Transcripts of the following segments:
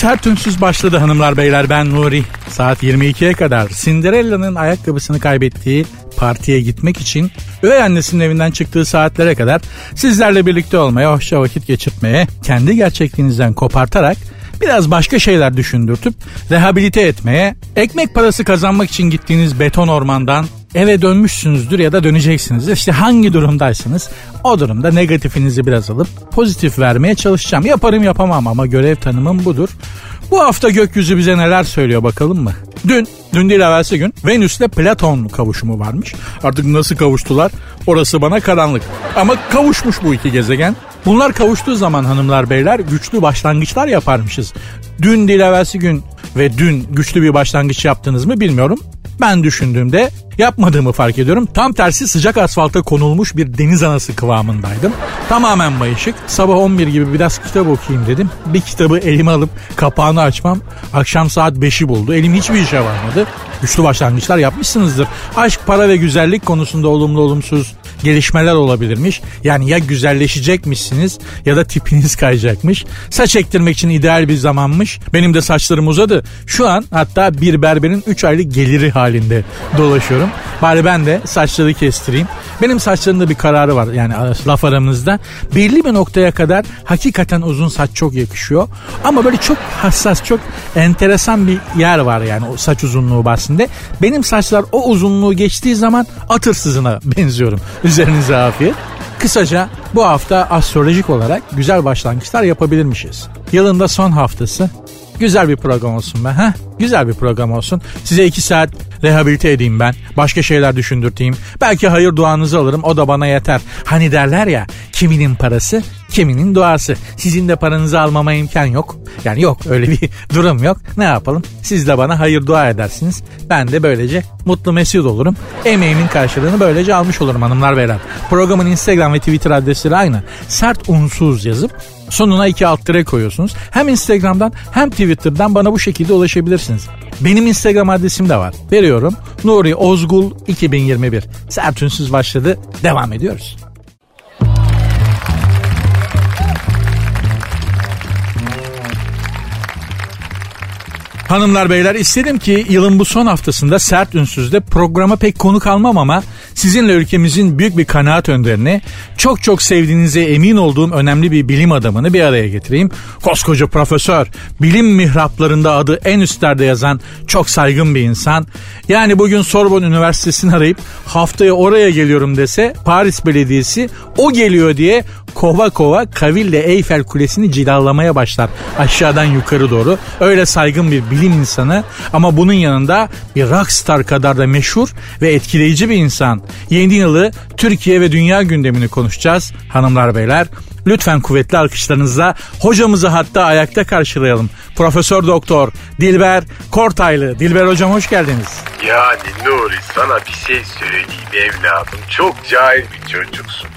Sert ünsüz başladı hanımlar beyler ben Nuri. Saat 22'ye kadar Cinderella'nın ayakkabısını kaybettiği partiye gitmek için üvey annesinin evinden çıktığı saatlere kadar sizlerle birlikte olmaya, hoşça vakit geçirmeye, kendi gerçekliğinizden kopartarak biraz başka şeyler düşündürtüp rehabilite etmeye, ekmek parası kazanmak için gittiğiniz beton ormandan eve dönmüşsünüzdür ya da döneceksiniz. İşte hangi durumdaysanız o durumda negatifinizi biraz alıp pozitif vermeye çalışacağım. Yaparım yapamam ama görev tanımım budur. Bu hafta gökyüzü bize neler söylüyor bakalım mı? Dün, dün değil evvelsi gün Venüs'le Platon kavuşumu varmış. Artık nasıl kavuştular orası bana karanlık. Ama kavuşmuş bu iki gezegen. Bunlar kavuştuğu zaman hanımlar beyler güçlü başlangıçlar yaparmışız. Dün değil gün ve dün güçlü bir başlangıç yaptınız mı bilmiyorum. Ben düşündüğümde yapmadığımı fark ediyorum. Tam tersi sıcak asfalta konulmuş bir deniz anası kıvamındaydım. Tamamen bayışık. Sabah 11 gibi biraz kitap okuyayım dedim. Bir kitabı elime alıp kapağını açmam akşam saat 5'i buldu. Elim hiçbir işe varmadı. Güçlü başlangıçlar yapmışsınızdır. Aşk, para ve güzellik konusunda olumlu olumsuz gelişmeler olabilirmiş. Yani ya güzelleşecekmişsiniz ya da tipiniz kayacakmış. Saç ektirmek için ideal bir zamanmış. Benim de saçlarım uzadı. Şu an hatta bir berberin 3 aylık geliri halinde dolaşıyorum. Bari ben de saçları kestireyim. Benim saçlarımda bir kararı var yani laf aramızda. Belli bir noktaya kadar hakikaten uzun saç çok yakışıyor. Ama böyle çok hassas, çok enteresan bir yer var yani o saç uzunluğu bahsinde. Benim saçlar o uzunluğu geçtiği zaman atır sızına benziyorum. Üzerinize afiyet. Kısaca bu hafta astrolojik olarak güzel başlangıçlar yapabilirmişiz. Yılın da son haftası. Güzel bir program olsun be. ha? Güzel bir program olsun. Size iki saat rehabilite edeyim ben. Başka şeyler düşündürteyim. Belki hayır duanızı alırım o da bana yeter. Hani derler ya kiminin parası kiminin duası. Sizin de paranızı almama imkan yok. Yani yok öyle bir durum yok. Ne yapalım? Siz de bana hayır dua edersiniz. Ben de böylece mutlu mesut olurum. Emeğimin karşılığını böylece almış olurum hanımlar beyler. Programın Instagram ve Twitter adresleri aynı. Sert unsuz yazıp sonuna iki alt koyuyorsunuz. Hem Instagram'dan hem Twitter'dan bana bu şekilde ulaşabilirsiniz. Benim Instagram adresim de var. Veriyorum. Nuri Ozgul 2021. Sert unsuz başladı. Devam ediyoruz. Hanımlar beyler istedim ki yılın bu son haftasında sert ünsüzde programa pek konu kalmam ama sizinle ülkemizin büyük bir kanaat önderini çok çok sevdiğinize emin olduğum önemli bir bilim adamını bir araya getireyim. Koskoca profesör, bilim mihraplarında adı en üstlerde yazan çok saygın bir insan. Yani bugün Sorbonne Üniversitesi'ni arayıp haftaya oraya geliyorum dese Paris Belediyesi o geliyor diye kova kova Kaville Eyfel Kulesi'ni cilalamaya başlar aşağıdan yukarı doğru. Öyle saygın bir bilim insanı ama bunun yanında bir rockstar kadar da meşhur ve etkileyici bir insan. Yeni yılı Türkiye ve dünya gündemini konuşacağız hanımlar beyler. Lütfen kuvvetli alkışlarınızla hocamızı hatta ayakta karşılayalım. Profesör Doktor Dilber Kortaylı. Dilber hocam hoş geldiniz. Yani Nuri sana bir şey söyleyeyim evladım. Çok cahil bir çocuksun.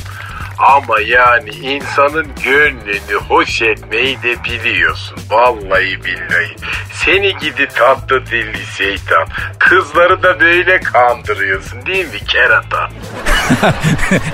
Ama yani insanın gönlünü hoş etmeyi de biliyorsun. Vallahi billahi. Seni gidi tatlı dilli şeytan. Kızları da böyle kandırıyorsun değil mi kerata?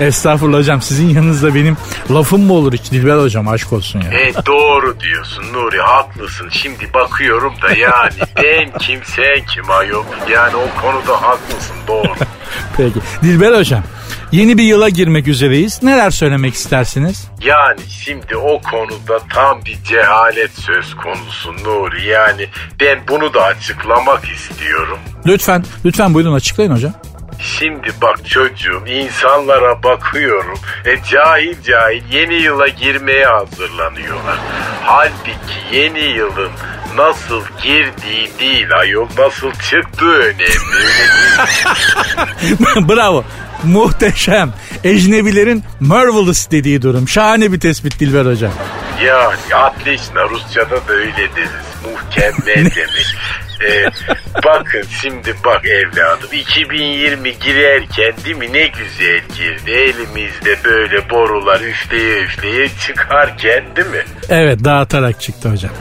Estağfurullah hocam sizin yanınızda benim lafım mı olur hiç Dilber hocam aşk olsun ya. E doğru diyorsun Nuri haklısın. Şimdi bakıyorum da yani ben kim sen kim ayol. Yani o konuda haklısın doğru. Peki Dilber hocam Yeni bir yıla girmek üzereyiz. Neler söylemek istersiniz? Yani şimdi o konuda tam bir cehalet söz konusu Nuri. Yani ben bunu da açıklamak istiyorum. Lütfen, lütfen buyurun açıklayın hocam. Şimdi bak çocuğum insanlara bakıyorum. E, cahil cahil yeni yıla girmeye hazırlanıyorlar. Halbuki yeni yılın nasıl girdiği değil ayol nasıl çıktığı önemli. Bravo. Muhteşem. Ecnebilerin marvelous dediği durum. Şahane bir tespit Dilber hocam. Yani atleşna Rusça'da da öyle deriz. Mükemmel demek. Ee, bakın şimdi bak evladım 2020 girerken değil mi ne güzel girdi. Elimizde böyle borular üfleye üfleye çıkarken değil mi? Evet dağıtarak çıktı hocam.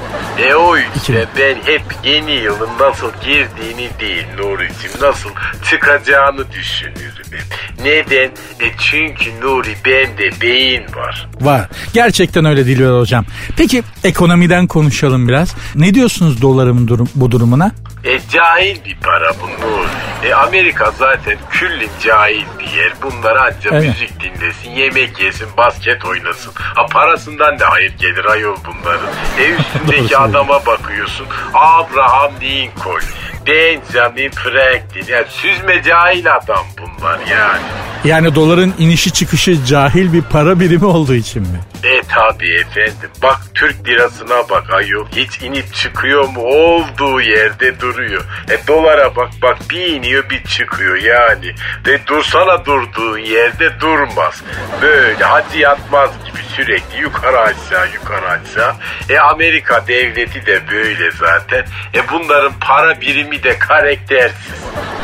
E o yüzden ben hep yeni yılın nasıl girdiğini değil Nuri'cim nasıl çıkacağını düşünüyorum hep. Neden? E çünkü Nuri bende beyin var. Var. Gerçekten öyle Dilber hocam. Peki ekonomiden konuşalım biraz. Ne diyorsunuz dolarımın durum, bu durumuna? E cahil bir para bu Nuri. E Amerika zaten küllin cahil bir yer. Bunlar ancak Evet. müzik dinlesin, yemek yesin, basket oynasın. Ha parasından da hayır gelir ayol bunların. E üstündeki adama bakıyorsun. Abraham Lincoln, Benjamin Franklin. Ya süzme cahil adam bunlar yani. Yani doların inişi çıkışı cahil bir para birimi olduğu için mi? E tabi efendim. Bak Türk lirasına bak ayol. Hiç inip çıkıyor mu? Olduğu yerde duruyor. E dolara bak bak bir iniyor bir çıkıyor yani. Ve dursana durduğun yerde durmaz. Böyle hacı yatmaz gibi sürekli yukarı aşağı yukarı aşağı. E Amerika devleti de böyle zaten. E bunların para birimi de karaktersiz.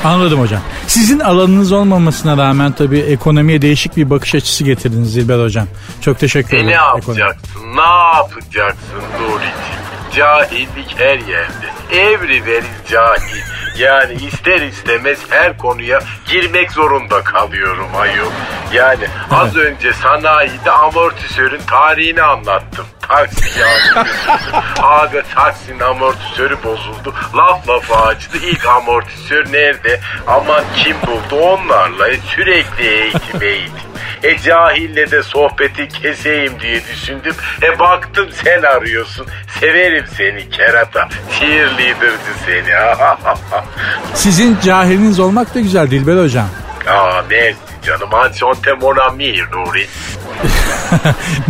Anladım hocam. Sizin alanınız olmamasına rağmen tabii ekonomiye değişik bir bakış açısı getirdiniz Zilber hocam. Çok teşekkür E ne Ekonomi. yapacaksın? Ne yapacaksın Nuri'ciğim? Cahillik her yerde. Everywhere is cahil. Yani ister istemez her konuya girmek zorunda kalıyorum ayol. Yani az önce sanayide amortisörün tarihini anlattım. Taksi yani. Abi taksinin amortisörü bozuldu. Laf lafa açtı. İlk amortisör nerede? Aman kim buldu onlarla? Sürekli eğitim eğitim. E cahille de sohbeti keseyim diye düşündüm. E baktım sen arıyorsun. Severim seni kerata. Cheerleader'cı seni. Sizin cahiliniz olmak da güzel Dilber hocam. Aa mersi canım. Ançonte mon ami Nuri.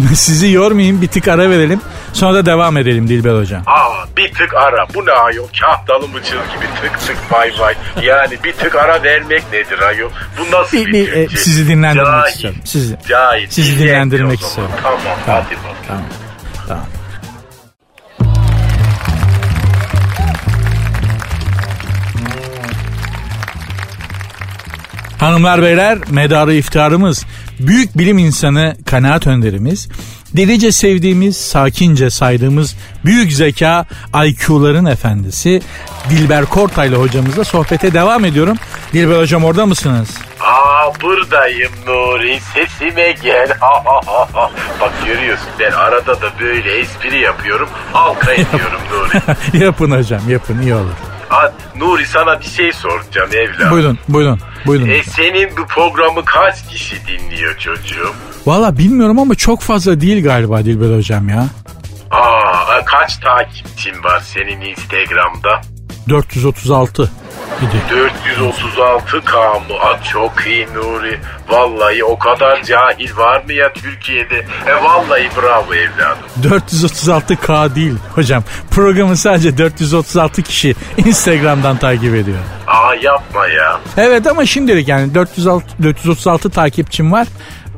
Sizi yormayayım bir tık ara verelim. Sonra da devam edelim Dilber hocam. Aa bir tık ara. Bu ne ayol? Kahtalı mıçıl gibi tık tık vay vay. Yani bir tık ara vermek nedir ayol? Bu nasıl Bir- bir, bir, e, Türkçe? sizi dinlendirmek Cahil. istiyorum. Sizi- Cahil. sizi dinlendirmek istiyorum. Tamam, Tamam. hadi bakalım. Tamam. Tamam. Hanımlar beyler medarı iftarımız büyük bilim insanı kanaat önderimiz delice sevdiğimiz sakince saydığımız büyük zeka IQ'ların efendisi Dilber Kortaylı hocamızla sohbete devam ediyorum. Dilber hocam orada mısınız? Aa buradayım Nuri sesime gel. Bak görüyorsun ben arada da böyle espri yapıyorum. Halka ediyorum Nuri. yapın hocam yapın iyi olur. Aa, Nuri sana bir şey soracağım evladım. Buyurun buyurun buyurun. E senin bu programı kaç kişi dinliyor çocuğum? Valla bilmiyorum ama çok fazla değil galiba Dilber hocam ya. Aa kaç takipçin var senin Instagram'da? 436 idi. 436 k mı? Aa, çok iyi Nuri. Vallahi o kadar cahil var mı ya Türkiye'de? E vallahi bravo evladım. 436K değil hocam. Programı sadece 436 kişi Instagram'dan takip ediyor. Aa yapma ya. Evet ama şimdilik yani 406, 436 takipçim var.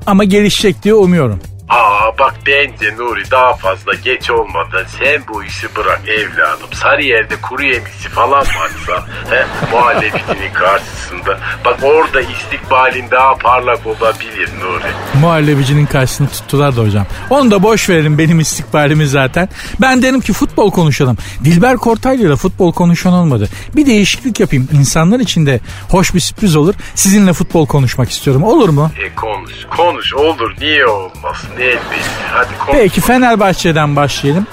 Ama gelişecek diye umuyorum. Aa bak bence Nuri daha fazla geç olmadan sen bu işi bırak evladım. Sarıyer'de kuru yemişçi falan varsa he, muhallebicinin karşısında. Bak orada istikbalin daha parlak olabilir Nuri. Muhallebicinin karşısını tuttular da hocam. Onu da boş verelim benim istikbalimi zaten. Ben derim ki futbol konuşalım. Dilber Kortaylı ile futbol konuşan olmadı. Bir değişiklik yapayım. İnsanlar için de hoş bir sürpriz olur. Sizinle futbol konuşmak istiyorum. Olur mu? E konuş konuş olur niye olmasın Hadi. Peki Fenerbahçe'den başlayalım.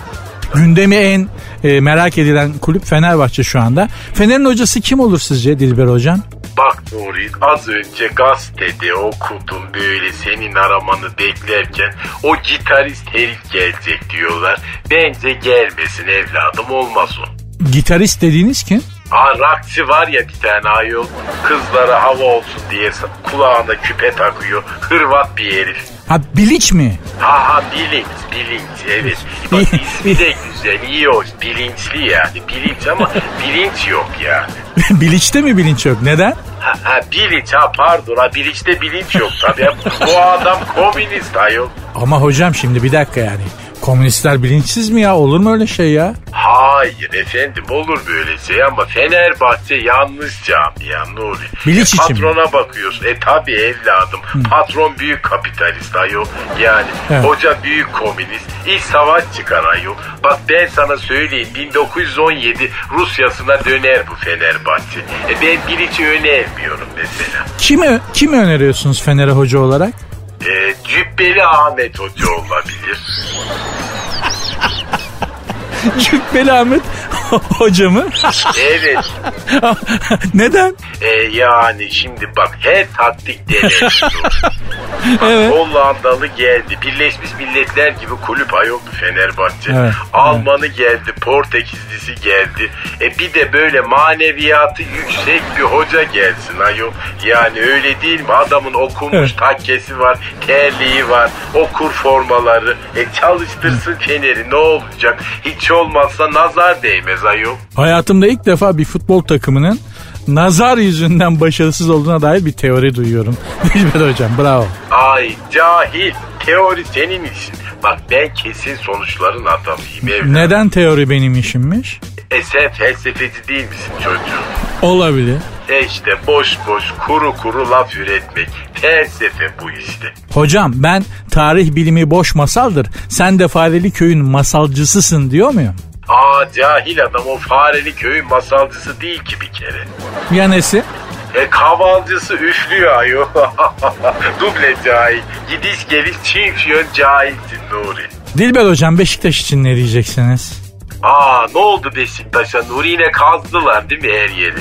Gündemi en e, merak edilen kulüp Fenerbahçe şu anda. Fener'in hocası kim olur sizce Dilber hocam? Bak Nuri az önce gazetede okudum böyle senin aramanı beklerken o gitarist herif gelecek diyorlar. Bence gelmesin evladım olmaz o. Gitarist dediğiniz kim? Aa rakçı var ya bir tane ayol kızlara hava olsun diye kulağına küpe takıyor. Hırvat bir herif. Ha Bilic mi? Ha ha bilinç bilinç evet. Bak ismi de güzel iyi hoş bilinçli yani bilinç ama bilinç yok yani. Bilic'te mi bilinç yok? Neden? Ha, ha bilinç ha pardon ha bilinçte bilinç yok tabii. Bu adam komünist ayol. Ama hocam şimdi bir dakika yani. Komünistler bilinçsiz mi ya? Olur mu öyle şey ya? Hayır efendim olur böyle şey ama Fenerbahçe yanlış camia Nuri. Bilic e, için mi? Patrona bakıyorsun. E tabi evladım. Patron büyük kapitalist ayol. Yani Evet. hoca büyük komünist. İç savaş çıkar ayol. Bak ben sana söyleyeyim 1917 Rusya'sına döner bu Fenerbahçe. E ben Bilic'i önermiyorum mesela. Kimi, kimi öneriyorsunuz Fener'e hoca olarak? E, Cübbeli Ahmet Hoca olabilir. Cübbeli Ahmet hoca mı? Evet. Neden? E, yani şimdi bak her taktik denenir. Evet. Hollandalı geldi. Birleşmiş Milletler gibi kulüp ayoldu Fenerbahçe. Evet, Almanı geldi. Portekizlisi geldi. E bir de böyle maneviyatı yüksek bir hoca gelsin ayol. Yani öyle değil mi? Adamın okumuş Evet. takkesi var. Terliği var. Okur formaları. E çalıştırsın Fener'i ne olacak? Hiç olmazsa nazar değmez ayol. Hayatımda ilk defa bir futbol takımının nazar yüzünden başarısız olduğuna dair bir teori duyuyorum. Dilber hocam bravo. Ay cahil. Teori senin işin. Bak ben kesin sonuçların adamıyım evladım. Neden teori benim işimmiş? E sen felsefeci değil misin çocuğum? Olabilir. E işte boş boş kuru kuru laf üretmek. Felsefe bu işte. Hocam ben tarih bilimi boş masaldır. Sen de Fareli köyün masalcısısın diyor muyum? Aa cahil adam o fareli köyün masalcısı değil ki bir kere. Ya nesi? E kavalcısı üflüyor ayol. Duble cahil. Gidiş geliş çift yön cahilsin Nuri. Dilber hocam Beşiktaş için ne diyeceksiniz? Aa ne oldu Beşiktaş'a? Nuri yine kazdılar değil mi her yeri?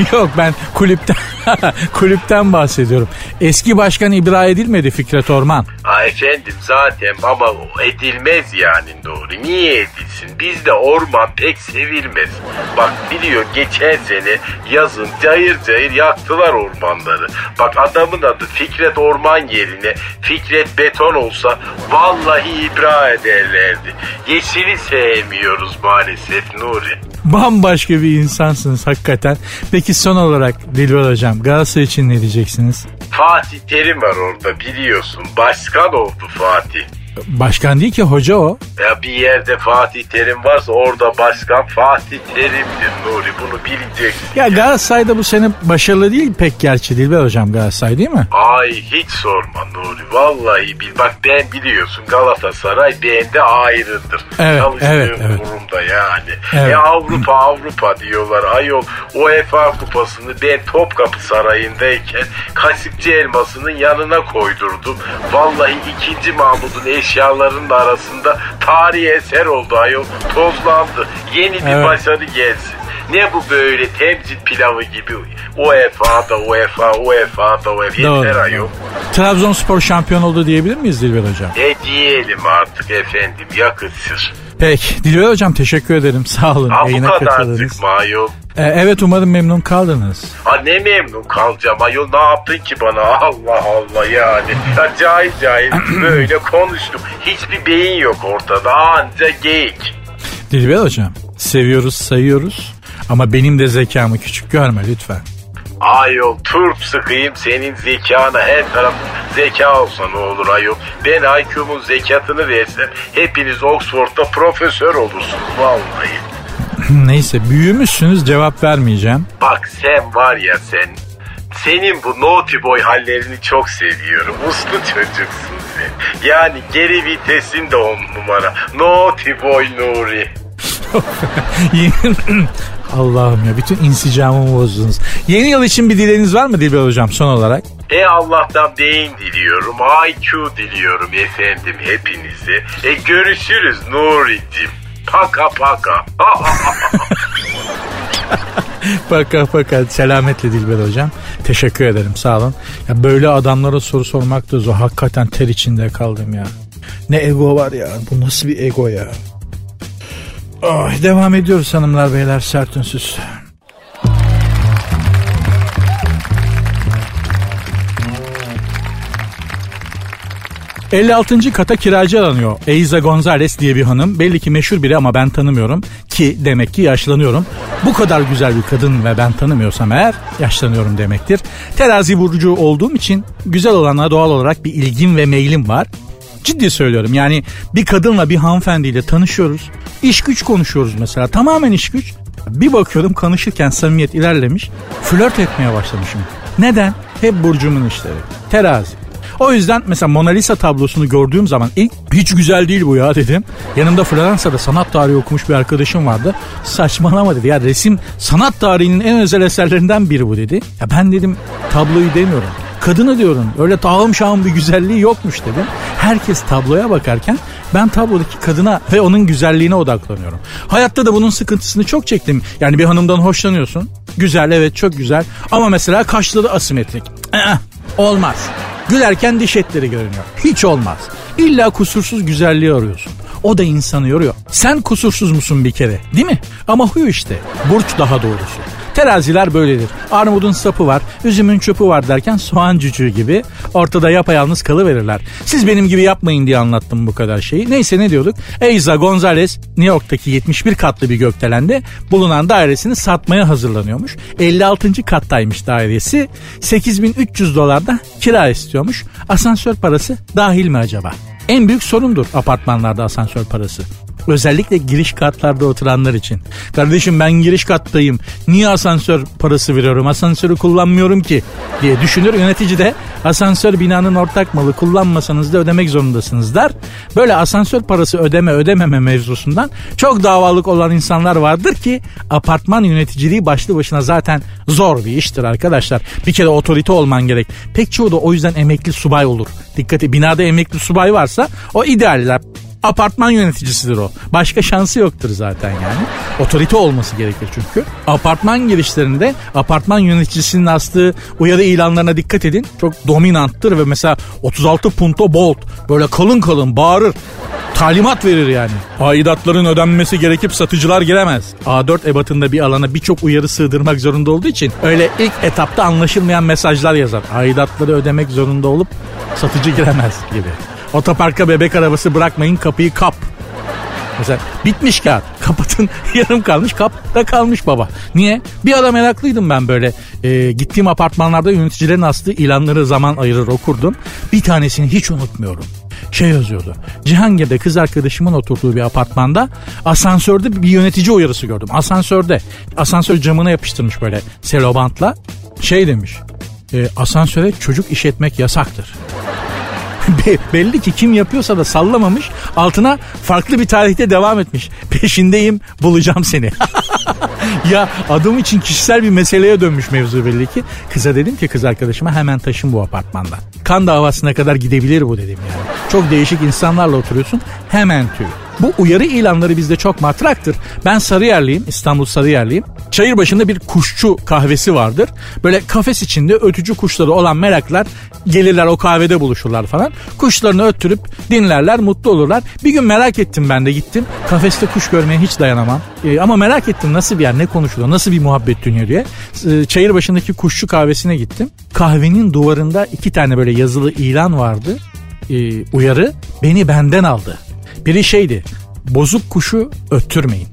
Yok ben kulüpten kulüpten bahsediyorum. Eski başkan ibra edilmedi Fikret Orman. Aa efendim zaten ama edilmez yani doğru. Niye edilsin? Bizde orman pek sevilmez. Bak biliyor geçen sene yazın cayır cayır yaktılar ormanları. Bak adamın adı Fikret Orman yerine Fikret Beton olsa vallahi ibra ederlerdi. Yeşili sevmiyoruz maalesef Nuri. Bambaşka bir insansınız hakikaten. Peki son olarak Dilber hocam Galatasaray için ne diyeceksiniz? Fatih Terim var orada biliyorsun. Başkan oldu Fatih. Başkan değil ki hoca o. Ya bir yerde Fatih Terim varsa orada başkan Fatih Terim'dir Nuri bunu bileceksin. Ya Galatasaray'da bu sene başarılı değil pek gerçi Dilber hocam Galatasaray değil mi? Ay hiç sorma Nuri. Vallahi bil bak ben biliyorsun Galatasaray bende ayrıdır. Evet, Çalıştığım evet, evet. kurumda yani. Evet. E Avrupa Avrupa diyorlar. Ayol UEFA kupasını ben Topkapı Sarayı'ndayken Kaşıkçı elmasının yanına koydurdum. Vallahi ikinci Mahmud'un eşyalarının arasında tarihi eser oldu ayol. Tozlandı. Yeni bir Evet. başarı gelsin. Ne bu böyle temcil pilavı gibi UEFA'da UEFA UEFA'da UEFA yeter ayol. Trabzonspor şampiyon oldu diyebilir miyiz Dilber hocam? Ne diyelim artık efendim yakıtsız. Peki Dilber hocam teşekkür ederim sağ olun. Ha bu Yayına kadar katıldınız. sıkma ayol. Ee, evet umarım memnun kaldınız. Ha ne memnun kalacağım ayol ne yaptın ki bana Allah Allah yani. Ya cahil cahil böyle konuştum. Hiçbir beyin yok ortada anca geyik. Dilber hocam seviyoruz sayıyoruz ama benim de zekamı küçük görme lütfen. Ayol turp sıkayım senin zekana her taraf zeka olsa ne olur ayol. Ben IQ'mun zekatını versem hepiniz Oxford'da profesör olursunuz vallahi. Neyse büyümüşsünüz cevap vermeyeceğim. Bak sen var ya sen. Senin bu naughty boy hallerini çok seviyorum. Uslu çocuksun sen. Yani geri vitesin de on numara. Naughty boy Nuri. Allah'ım ya bütün insicamımı bozdunuz. Yeni yıl için bir dileğiniz var mı Dilber hocam son olarak? E Allah'tan beyin diliyorum. IQ diliyorum efendim hepinize. E görüşürüz Nuri'cim. Paka paka. Paka paka selametle Dilber hocam. Teşekkür ederim sağ olun. Ya böyle adamlara soru sormak da zor. Hakikaten ter içinde kaldım ya. Ne ego var ya. Bu nasıl bir ego ya. Ay, devam ediyoruz hanımlar beyler sert ünsüz. ...56. kata kiracı aranıyor. Eiza Gonzalez diye bir hanım. Belli ki meşhur biri ama ben tanımıyorum. Ki demek ki yaşlanıyorum. Bu kadar güzel bir kadın ve ben tanımıyorsam eğer yaşlanıyorum demektir. Terazi burcu olduğum için güzel olana doğal olarak bir ilgim ve meylim var. Ciddi söylüyorum yani bir kadınla bir hanımefendiyle tanışıyoruz. İş güç konuşuyoruz mesela. Tamamen iş güç. Bir bakıyorum konuşurken samimiyet ilerlemiş. Flört etmeye başlamışım. Neden? Hep burcumun işleri. Terazi. O yüzden mesela Mona Lisa tablosunu gördüğüm zaman ilk hiç güzel değil bu ya dedim. Yanımda Floransa'da sanat tarihi okumuş bir arkadaşım vardı. Saçmalama dedi ya resim sanat tarihinin en özel eserlerinden biri bu dedi. Ya ben dedim tabloyu demiyorum. Kadını diyorum öyle tağım şahım bir güzelliği yokmuş dedim. Herkes tabloya bakarken ben tablodaki kadına ve onun güzelliğine odaklanıyorum. Hayatta da bunun sıkıntısını çok çektim. Yani bir hanımdan hoşlanıyorsun. Güzel evet çok güzel. Ama mesela kaşları asimetrik. Ee, olmaz. Gülerken diş etleri görünüyor. Hiç olmaz. İlla kusursuz güzelliği arıyorsun. O da insanı yoruyor. Sen kusursuz musun bir kere değil mi? Ama huyu işte. Burç daha doğrusu. Teraziler böyledir. Armudun sapı var, üzümün çöpü var derken soğan cücüğü gibi ortada yapayalnız kalıverirler. Siz benim gibi yapmayın diye anlattım bu kadar şeyi. Neyse ne diyorduk? Eiza Gonzalez New York'taki 71 katlı bir gökdelende bulunan dairesini satmaya hazırlanıyormuş. 56. kattaymış dairesi. 8300 dolarda kira istiyormuş. Asansör parası dahil mi acaba? En büyük sorundur apartmanlarda asansör parası. Özellikle giriş katlarda oturanlar için. Kardeşim ben giriş kattayım. Niye asansör parası veriyorum? Asansörü kullanmıyorum ki diye düşünür. Yönetici de asansör binanın ortak malı kullanmasanız da ödemek zorundasınız der. Böyle asansör parası ödeme ödememe mevzusundan çok davalık olan insanlar vardır ki apartman yöneticiliği başlı başına zaten zor bir iştir arkadaşlar. Bir kere otorite olman gerek. Pek çoğu da o yüzden emekli subay olur. Dikkati binada emekli subay varsa o idealler apartman yöneticisidir o. Başka şansı yoktur zaten yani. Otorite olması gerekir çünkü. Apartman girişlerinde apartman yöneticisinin astığı uyarı ilanlarına dikkat edin. Çok dominanttır ve mesela 36 punto bolt böyle kalın kalın bağırır. Talimat verir yani. Aidatların ödenmesi gerekip satıcılar giremez. A4 ebatında bir alana birçok uyarı sığdırmak zorunda olduğu için öyle ilk etapta anlaşılmayan mesajlar yazar. Aidatları ödemek zorunda olup satıcı giremez gibi. Otoparka bebek arabası bırakmayın kapıyı kap. Mesela bitmiş kağıt. Kapatın yarım kalmış kap da kalmış baba. Niye? Bir ara meraklıydım ben böyle. E, gittiğim apartmanlarda yöneticilerin astığı ilanları zaman ayırır okurdum. Bir tanesini hiç unutmuyorum. Şey yazıyordu. Cihangir'de kız arkadaşımın oturduğu bir apartmanda asansörde bir yönetici uyarısı gördüm. Asansörde. Asansör camına yapıştırmış böyle selobantla. Şey demiş. E, asansöre çocuk işletmek yasaktır. belli ki kim yapıyorsa da sallamamış. Altına farklı bir tarihte devam etmiş. Peşindeyim bulacağım seni. ya adım için kişisel bir meseleye dönmüş mevzu belli ki. Kıza dedim ki kız arkadaşıma hemen taşın bu apartmandan. Kan davasına kadar gidebilir bu dedim yani. Çok değişik insanlarla oturuyorsun hemen tüy. Bu uyarı ilanları bizde çok matraktır. Ben Sarıyerliyim, İstanbul Sarıyerliyim. Çayır başında bir kuşçu kahvesi vardır. Böyle kafes içinde ötücü kuşları olan meraklar gelirler o kahvede buluşurlar falan. Kuşlarını öttürüp dinlerler, mutlu olurlar. Bir gün merak ettim ben de gittim. Kafeste kuş görmeye hiç dayanamam. Ee, ama merak ettim nasıl bir yer, ne konuşuluyor, nasıl bir muhabbet dönüyor diye. Ee, çayır başındaki kuşçu kahvesine gittim. Kahvenin duvarında iki tane böyle yazılı ilan vardı. Ee, uyarı beni benden aldı. Biri şeydi. Bozuk kuşu öttürmeyin.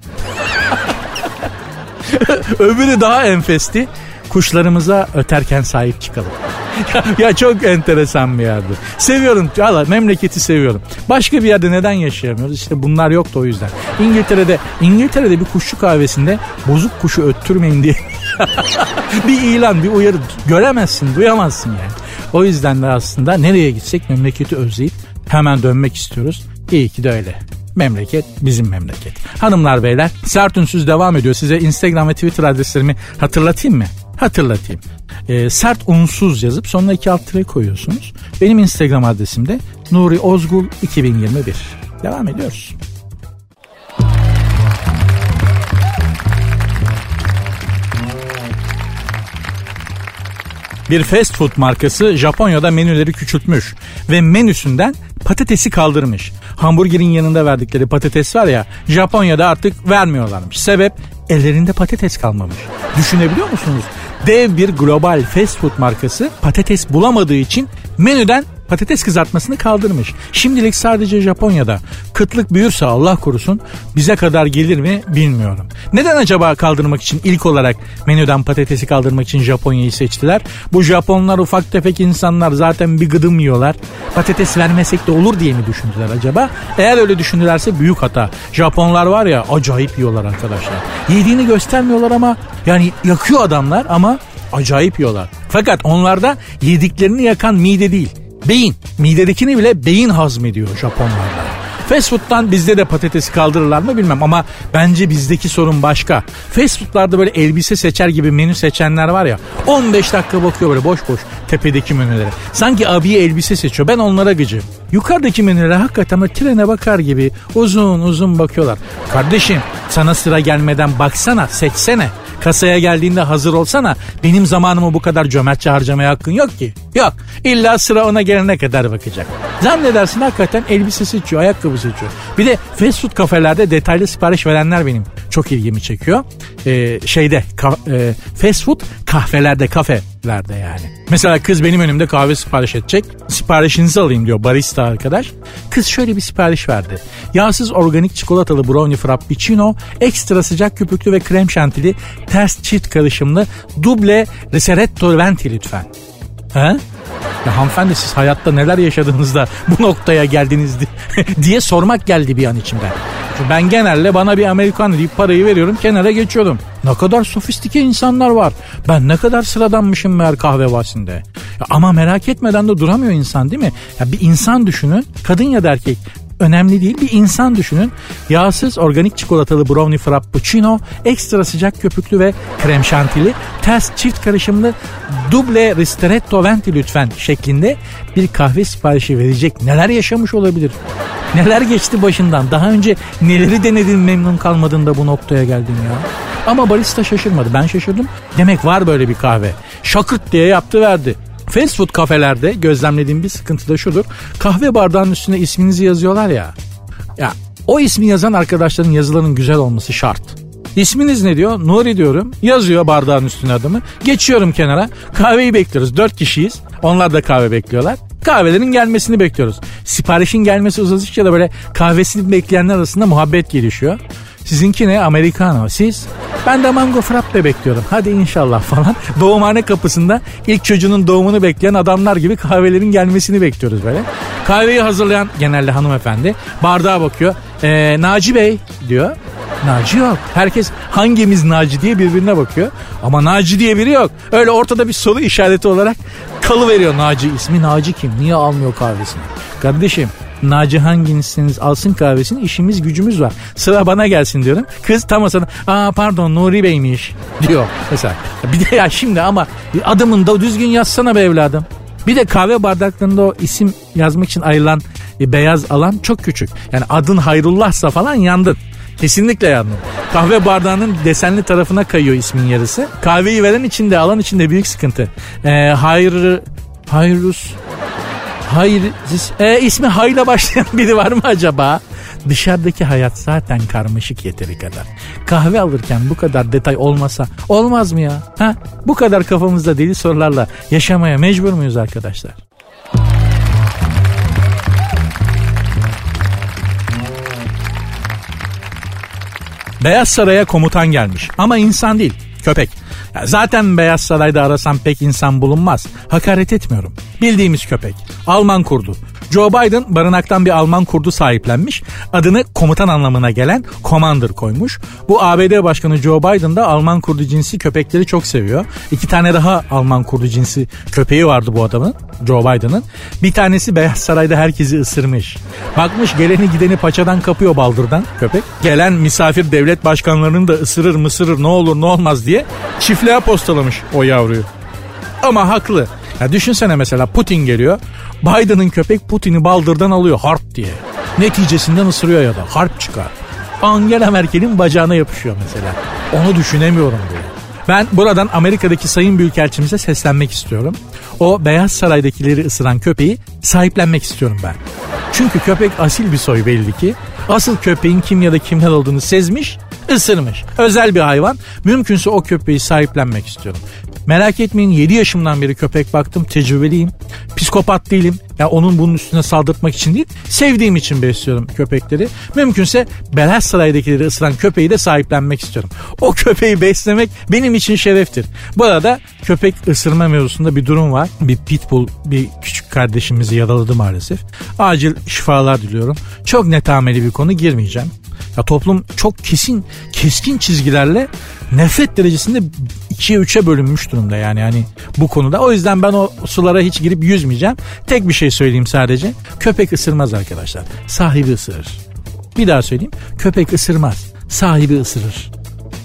Öbürü daha enfesti. Kuşlarımıza öterken sahip çıkalım. ya, çok enteresan bir yerdi. Seviyorum. Valla memleketi seviyorum. Başka bir yerde neden yaşayamıyoruz? İşte bunlar yoktu o yüzden. İngiltere'de İngiltere'de bir kuşçu kahvesinde bozuk kuşu öttürmeyin diye bir ilan, bir uyarı göremezsin, duyamazsın yani. O yüzden de aslında nereye gitsek memleketi özleyip hemen dönmek istiyoruz. İyi ki de öyle. Memleket bizim memleket. Hanımlar beyler sert ünsüz devam ediyor. Size Instagram ve Twitter adreslerimi hatırlatayım mı? Hatırlatayım. E, sert unsuz yazıp sonuna iki alt tire koyuyorsunuz. Benim Instagram adresim de Nuri Ozgul 2021. Devam ediyoruz. Bir fast food markası Japonya'da menüleri küçültmüş ve menüsünden patatesi kaldırmış. Hamburgerin yanında verdikleri patates var ya Japonya'da artık vermiyorlarmış. Sebep ellerinde patates kalmamış. Düşünebiliyor musunuz? Dev bir global fast food markası patates bulamadığı için menüden patates kızartmasını kaldırmış. Şimdilik sadece Japonya'da. Kıtlık büyürse Allah korusun bize kadar gelir mi bilmiyorum. Neden acaba kaldırmak için ilk olarak menüden patatesi kaldırmak için Japonya'yı seçtiler? Bu Japonlar ufak tefek insanlar zaten bir gıdım yiyorlar. Patates vermesek de olur diye mi düşündüler acaba? Eğer öyle düşündülerse büyük hata. Japonlar var ya acayip yiyorlar arkadaşlar. Yediğini göstermiyorlar ama yani yakıyor adamlar ama acayip yiyorlar. Fakat onlarda yediklerini yakan mide değil beyin. Midedekini bile beyin hazmediyor Japonlarda. Fast food'dan bizde de patatesi kaldırırlar mı bilmem ama bence bizdeki sorun başka. Fast food'larda böyle elbise seçer gibi menü seçenler var ya 15 dakika bakıyor böyle boş boş tepedeki menülere. Sanki abiye elbise seçiyor ben onlara gıcım. Yukarıdaki menülere hakikaten trene bakar gibi uzun uzun bakıyorlar. Kardeşim sana sıra gelmeden baksana seçsene. Kasaya geldiğinde hazır olsana. Benim zamanımı bu kadar cömertçe harcamaya hakkın yok ki. Yok. İlla sıra ona gelene kadar bakacak. Zannedersin hakikaten elbise seçiyor, ayakkabı seçiyor. Bir de fast food kafelerde detaylı sipariş verenler benim çok ilgimi çekiyor. Ee, şeyde ka- e, fast food kahvelerde, kafelerde yani. Mesela kız benim önümde kahve sipariş edecek. Siparişinizi alayım diyor barista arkadaş. Kız şöyle bir sipariş verdi. Yağsız organik çikolatalı brownie frappuccino, ekstra sıcak köpüklü ve krem şantili ters çift karışımlı duble ristretto venti lütfen. He? Ya hanımefendi siz hayatta neler yaşadığınızda bu noktaya geldiniz diye sormak geldi bir an içimden. Ben genelde bana bir Amerikan deyip parayı veriyorum kenara geçiyordum. Ne kadar sofistike insanlar var. Ben ne kadar sıradanmışım meğer kahve bahsinde. Ya ama merak etmeden de duramıyor insan değil mi? Ya bir insan düşünün kadın ya da erkek önemli değil. Bir insan düşünün. Yağsız organik çikolatalı brownie frappuccino, ekstra sıcak köpüklü ve krem şantili, ters çift karışımlı duble ristretto venti lütfen şeklinde bir kahve siparişi verecek. Neler yaşamış olabilir? Neler geçti başından? Daha önce neleri denedin memnun kalmadın da bu noktaya geldin ya? Ama barista şaşırmadı. Ben şaşırdım. Demek var böyle bir kahve. Şakırt diye yaptı verdi. Fast food kafelerde gözlemlediğim bir sıkıntı da şudur. Kahve bardağının üstüne isminizi yazıyorlar ya. Ya o ismi yazan arkadaşların yazılarının güzel olması şart. İsminiz ne diyor? Nuri diyorum. Yazıyor bardağın üstüne adımı. Geçiyorum kenara. Kahveyi bekliyoruz. Dört kişiyiz. Onlar da kahve bekliyorlar. Kahvelerin gelmesini bekliyoruz. Siparişin gelmesi uzadıkça da böyle kahvesini bekleyenler arasında muhabbet gelişiyor. Sizinki ne? Americano. Siz? Ben de mango frappe bekliyorum. Hadi inşallah falan. Doğumhane kapısında ilk çocuğunun doğumunu bekleyen adamlar gibi kahvelerin gelmesini bekliyoruz böyle. Kahveyi hazırlayan genelde hanımefendi bardağa bakıyor. Ee, Naci Bey diyor. Naci yok. Herkes hangimiz Naci diye birbirine bakıyor. Ama Naci diye biri yok. Öyle ortada bir soru işareti olarak kalı veriyor Naci. ismi Naci kim? Niye almıyor kahvesini? Kardeşim Naci hanginizsiniz alsın kahvesini işimiz gücümüz var. Sıra bana gelsin diyorum. Kız tam o sırada aa pardon Nuri Bey'miş diyor mesela. Bir de ya şimdi ama adımını da düzgün yazsana be evladım. Bir de kahve bardaklarında o isim yazmak için ayrılan beyaz alan çok küçük. Yani adın Hayrullah'sa falan yandın. Kesinlikle yandın. Kahve bardağının desenli tarafına kayıyor ismin yarısı. Kahveyi veren içinde alan içinde büyük sıkıntı. Ee, hayır, Hayrus Hayır, e, ismi hayla başlayan biri var mı acaba? Dışarıdaki hayat zaten karmaşık yeteri kadar. Kahve alırken bu kadar detay olmasa olmaz mı ya? Ha? Bu kadar kafamızda deli sorularla yaşamaya mecbur muyuz arkadaşlar? Beyaz Saray'a komutan gelmiş ama insan değil köpek. Zaten Beyaz Saray'da arasam pek insan bulunmaz. Hakaret etmiyorum. Bildiğimiz köpek. Alman kurdu. Joe Biden barınaktan bir Alman kurdu sahiplenmiş. Adını komutan anlamına gelen Commander koymuş. Bu ABD Başkanı Joe Biden da Alman kurdu cinsi köpekleri çok seviyor. İki tane daha Alman kurdu cinsi köpeği vardı bu adamın. Joe Biden'ın. Bir tanesi Beyaz Saray'da herkesi ısırmış. Bakmış geleni gideni paçadan kapıyor baldırdan köpek. Gelen misafir devlet başkanlarını da ısırır mısırır ne olur ne olmaz diye çiftliğe postalamış o yavruyu. Ama haklı. Ya düşünsene mesela Putin geliyor. Biden'ın köpek Putin'i baldırdan alıyor harp diye. Neticesinden ısırıyor ya da harp çıkar. Angela Merkel'in bacağına yapışıyor mesela. Onu düşünemiyorum bile. Ben buradan Amerika'daki sayın büyükelçimize seslenmek istiyorum. O Beyaz Saray'dakileri ısıran köpeği sahiplenmek istiyorum ben. Çünkü köpek asil bir soy belli ki. Asıl köpeğin kim ya da kimler olduğunu sezmiş, ısırmış. Özel bir hayvan. Mümkünse o köpeği sahiplenmek istiyorum. Merak etmeyin 7 yaşımdan beri köpek baktım tecrübeliyim. Psikopat değilim. Ya onun bunun üstüne saldırtmak için değil, sevdiğim için besliyorum köpekleri. Mümkünse Saray'dakileri ısıran köpeği de sahiplenmek istiyorum. O köpeği beslemek benim için şereftir. Bu arada köpek ısırma mevzusunda bir durum var. Bir pitbull bir küçük kardeşimizi yaraladı maalesef. Acil şifalar diliyorum. Çok netameli bir konu girmeyeceğim. Ya toplum çok kesin keskin çizgilerle nefret derecesinde ikiye üçe bölünmüş durumda yani yani bu konuda. O yüzden ben o sulara hiç girip yüzmeyeceğim. Tek bir şey söyleyeyim sadece. Köpek ısırmaz arkadaşlar. Sahibi ısırır. Bir daha söyleyeyim. Köpek ısırmaz. Sahibi ısırır.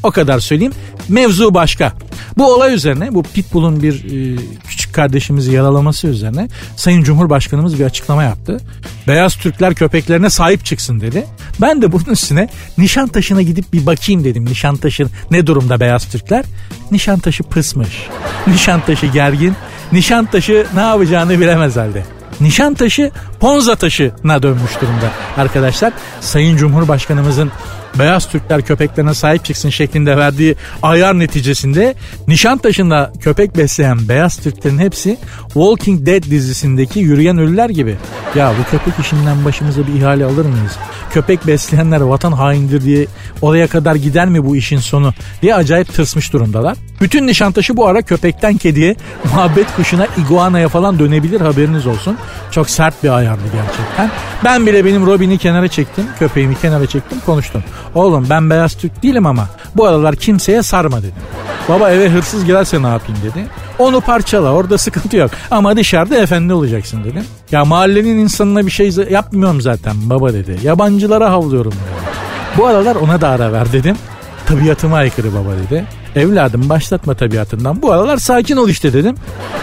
O kadar söyleyeyim. Mevzu başka. Bu olay üzerine bu Pitbull'un bir e, küçük kardeşimizi yaralaması üzerine Sayın Cumhurbaşkanımız bir açıklama yaptı. Beyaz Türkler köpeklerine sahip çıksın dedi. Ben de bunun üstüne Nişantaşı'na gidip bir bakayım dedim. Nişantaşı ne durumda beyaz Türkler? Nişantaşı pısmış. Nişantaşı gergin. Nişantaşı ne yapacağını bilemez halde. Nişantaşı Ponza taşına dönmüş durumda arkadaşlar. Sayın Cumhurbaşkanımızın beyaz Türkler köpeklerine sahip çıksın şeklinde verdiği ayar neticesinde Nişantaşı'nda köpek besleyen beyaz Türklerin hepsi Walking Dead dizisindeki yürüyen ölüler gibi. Ya bu köpek işinden başımıza bir ihale alır mıyız? Köpek besleyenler vatan haindir diye oraya kadar gider mi bu işin sonu diye acayip tırsmış durumdalar. Bütün Nişantaşı bu ara köpekten kediye, muhabbet kuşuna, iguanaya falan dönebilir haberiniz olsun. Çok sert bir ayardı gerçekten. Ben bile benim Robin'i kenara çektim, köpeğimi kenara çektim konuştum. Oğlum ben beyaz Türk değilim ama bu aralar kimseye sarma dedim. Baba eve hırsız girerse ne yapayım dedi. Onu parçala orada sıkıntı yok. Ama dışarıda efendi olacaksın dedim. Ya mahallenin insanına bir şey yapmıyorum zaten baba dedi. Yabancılara havlıyorum dedi. Bu aralar ona da ara ver dedim. Tabiatıma aykırı baba dedi. Evladım başlatma tabiatından. Bu aralar sakin ol işte dedim.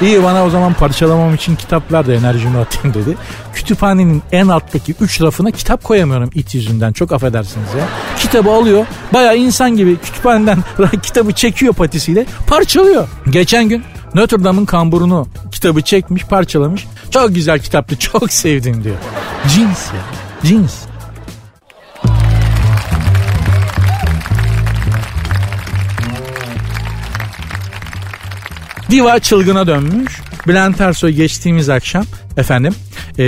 İyi bana o zaman parçalamam için kitap ver de enerjimi atayım dedi. Kütüphanenin en alttaki üç rafına kitap koyamıyorum it yüzünden. Çok affedersiniz ya. Kitabı alıyor. Baya insan gibi kütüphaneden kitabı çekiyor patisiyle parçalıyor. Geçen gün Notre Dame'ın kamburunu kitabı çekmiş parçalamış. Çok güzel kitaptı çok sevdim diyor. Cins ya cins. Diva çılgına dönmüş. Bülent Ersoy geçtiğimiz akşam efendim e,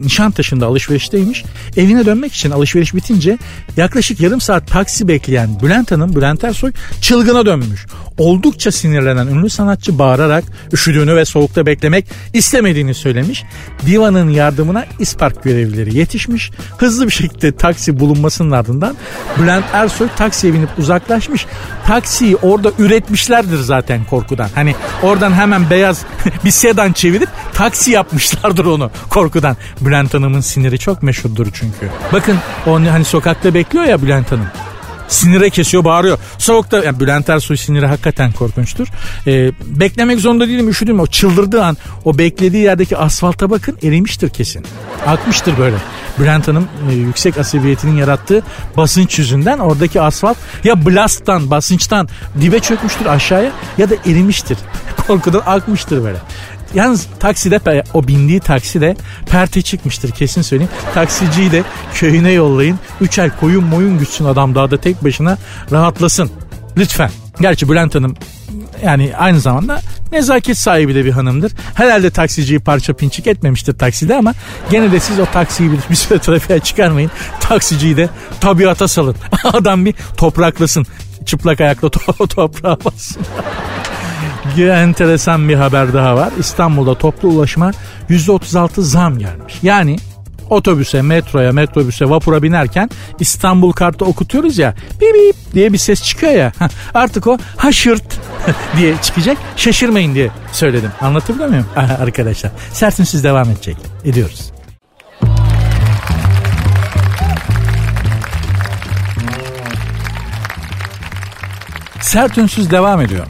Nişantaşı'nda alışverişteymiş. Evine dönmek için alışveriş bitince yaklaşık yarım saat taksi bekleyen Bülent Hanım, Bülent Ersoy çılgına dönmüş. Oldukça sinirlenen ünlü sanatçı bağırarak üşüdüğünü ve soğukta beklemek istemediğini söylemiş. Diva'nın yardımına İspark görevlileri yetişmiş. Hızlı bir şekilde taksi bulunmasının ardından Bülent Ersoy taksiye binip uzaklaşmış. Taksiyi orada üretmişlerdir zaten korkudan. Hani oradan hemen beyaz bir sedan çevirip taksi yapmışlardır onu korkudan. Bülent Hanım'ın siniri çok meşhurdur çünkü. Bakın o hani sokakta bekliyor ya Bülent Hanım sinire kesiyor bağırıyor. Soğukta yani Bülent Ersoy siniri hakikaten korkunçtur. Ee, beklemek zorunda değilim üşüdüm. O çıldırdığı an o beklediği yerdeki asfalta bakın erimiştir kesin. Akmıştır böyle. Bülent Hanım e, yüksek asabiyetinin yarattığı basınç yüzünden oradaki asfalt ya blasttan basınçtan dibe çökmüştür aşağıya ya da erimiştir. Korkudan akmıştır böyle. Yalnız takside o bindiği takside perte çıkmıştır kesin söyleyeyim. Taksiciyi de köyüne yollayın. Üç ay koyun moyun gütsün adam dağda tek başına rahatlasın. Lütfen. Gerçi Bülent Hanım yani aynı zamanda nezaket sahibi de bir hanımdır. Herhalde taksiciyi parça pinçik etmemiştir takside ama gene de siz o taksiyi bir, bir süre trafiğe çıkarmayın. Taksiciyi de tabiata salın. Adam bir topraklasın. Çıplak ayakla to- toprağa bassın. Enteresan bir haber daha var. İstanbul'da toplu ulaşıma %36 zam gelmiş. Yani otobüse, metroya, metrobüse, vapura binerken İstanbul kartı okutuyoruz ya bip bip diye bir ses çıkıyor ya. Artık o haşırt diye çıkacak. Şaşırmayın diye söyledim. Anlatabiliyor muyum arkadaşlar? Sertin devam edecek. Ediyoruz. Sert devam ediyor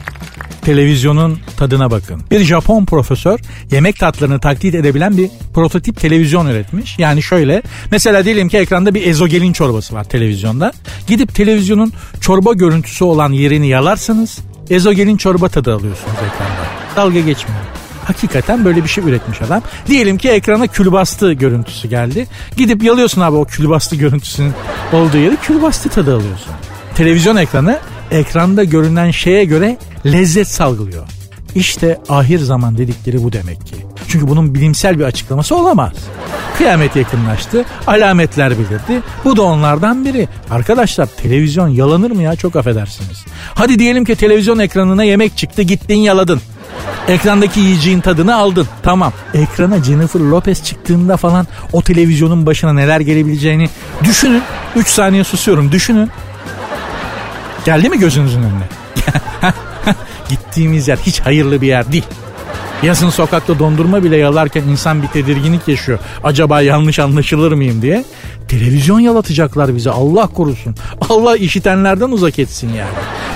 televizyonun tadına bakın. Bir Japon profesör yemek tatlarını taklit edebilen bir prototip televizyon üretmiş. Yani şöyle mesela diyelim ki ekranda bir ezogelin çorbası var televizyonda. Gidip televizyonun çorba görüntüsü olan yerini yalarsanız ezogelin çorba tadı alıyorsunuz ekranda. Dalga geçmiyor. Hakikaten böyle bir şey üretmiş adam. Diyelim ki ekrana külbastı görüntüsü geldi. Gidip yalıyorsun abi o külbastı görüntüsünün olduğu yeri külbastı tadı alıyorsun. Televizyon ekranı ekranda görünen şeye göre lezzet salgılıyor. İşte ahir zaman dedikleri bu demek ki. Çünkü bunun bilimsel bir açıklaması olamaz. Kıyamet yakınlaştı, alametler belirdi. Bu da onlardan biri. Arkadaşlar televizyon yalanır mı ya çok affedersiniz. Hadi diyelim ki televizyon ekranına yemek çıktı gittin yaladın. Ekrandaki yiyeceğin tadını aldın. Tamam. Ekrana Jennifer Lopez çıktığında falan o televizyonun başına neler gelebileceğini düşünün. 3 saniye susuyorum düşünün. Geldi mi gözünüzün önüne? Gittiğimiz yer hiç hayırlı bir yer değil. Yazın sokakta dondurma bile yalarken insan bir tedirginlik yaşıyor. Acaba yanlış anlaşılır mıyım diye. Televizyon yalatacaklar bize Allah korusun. Allah işitenlerden uzak etsin yani.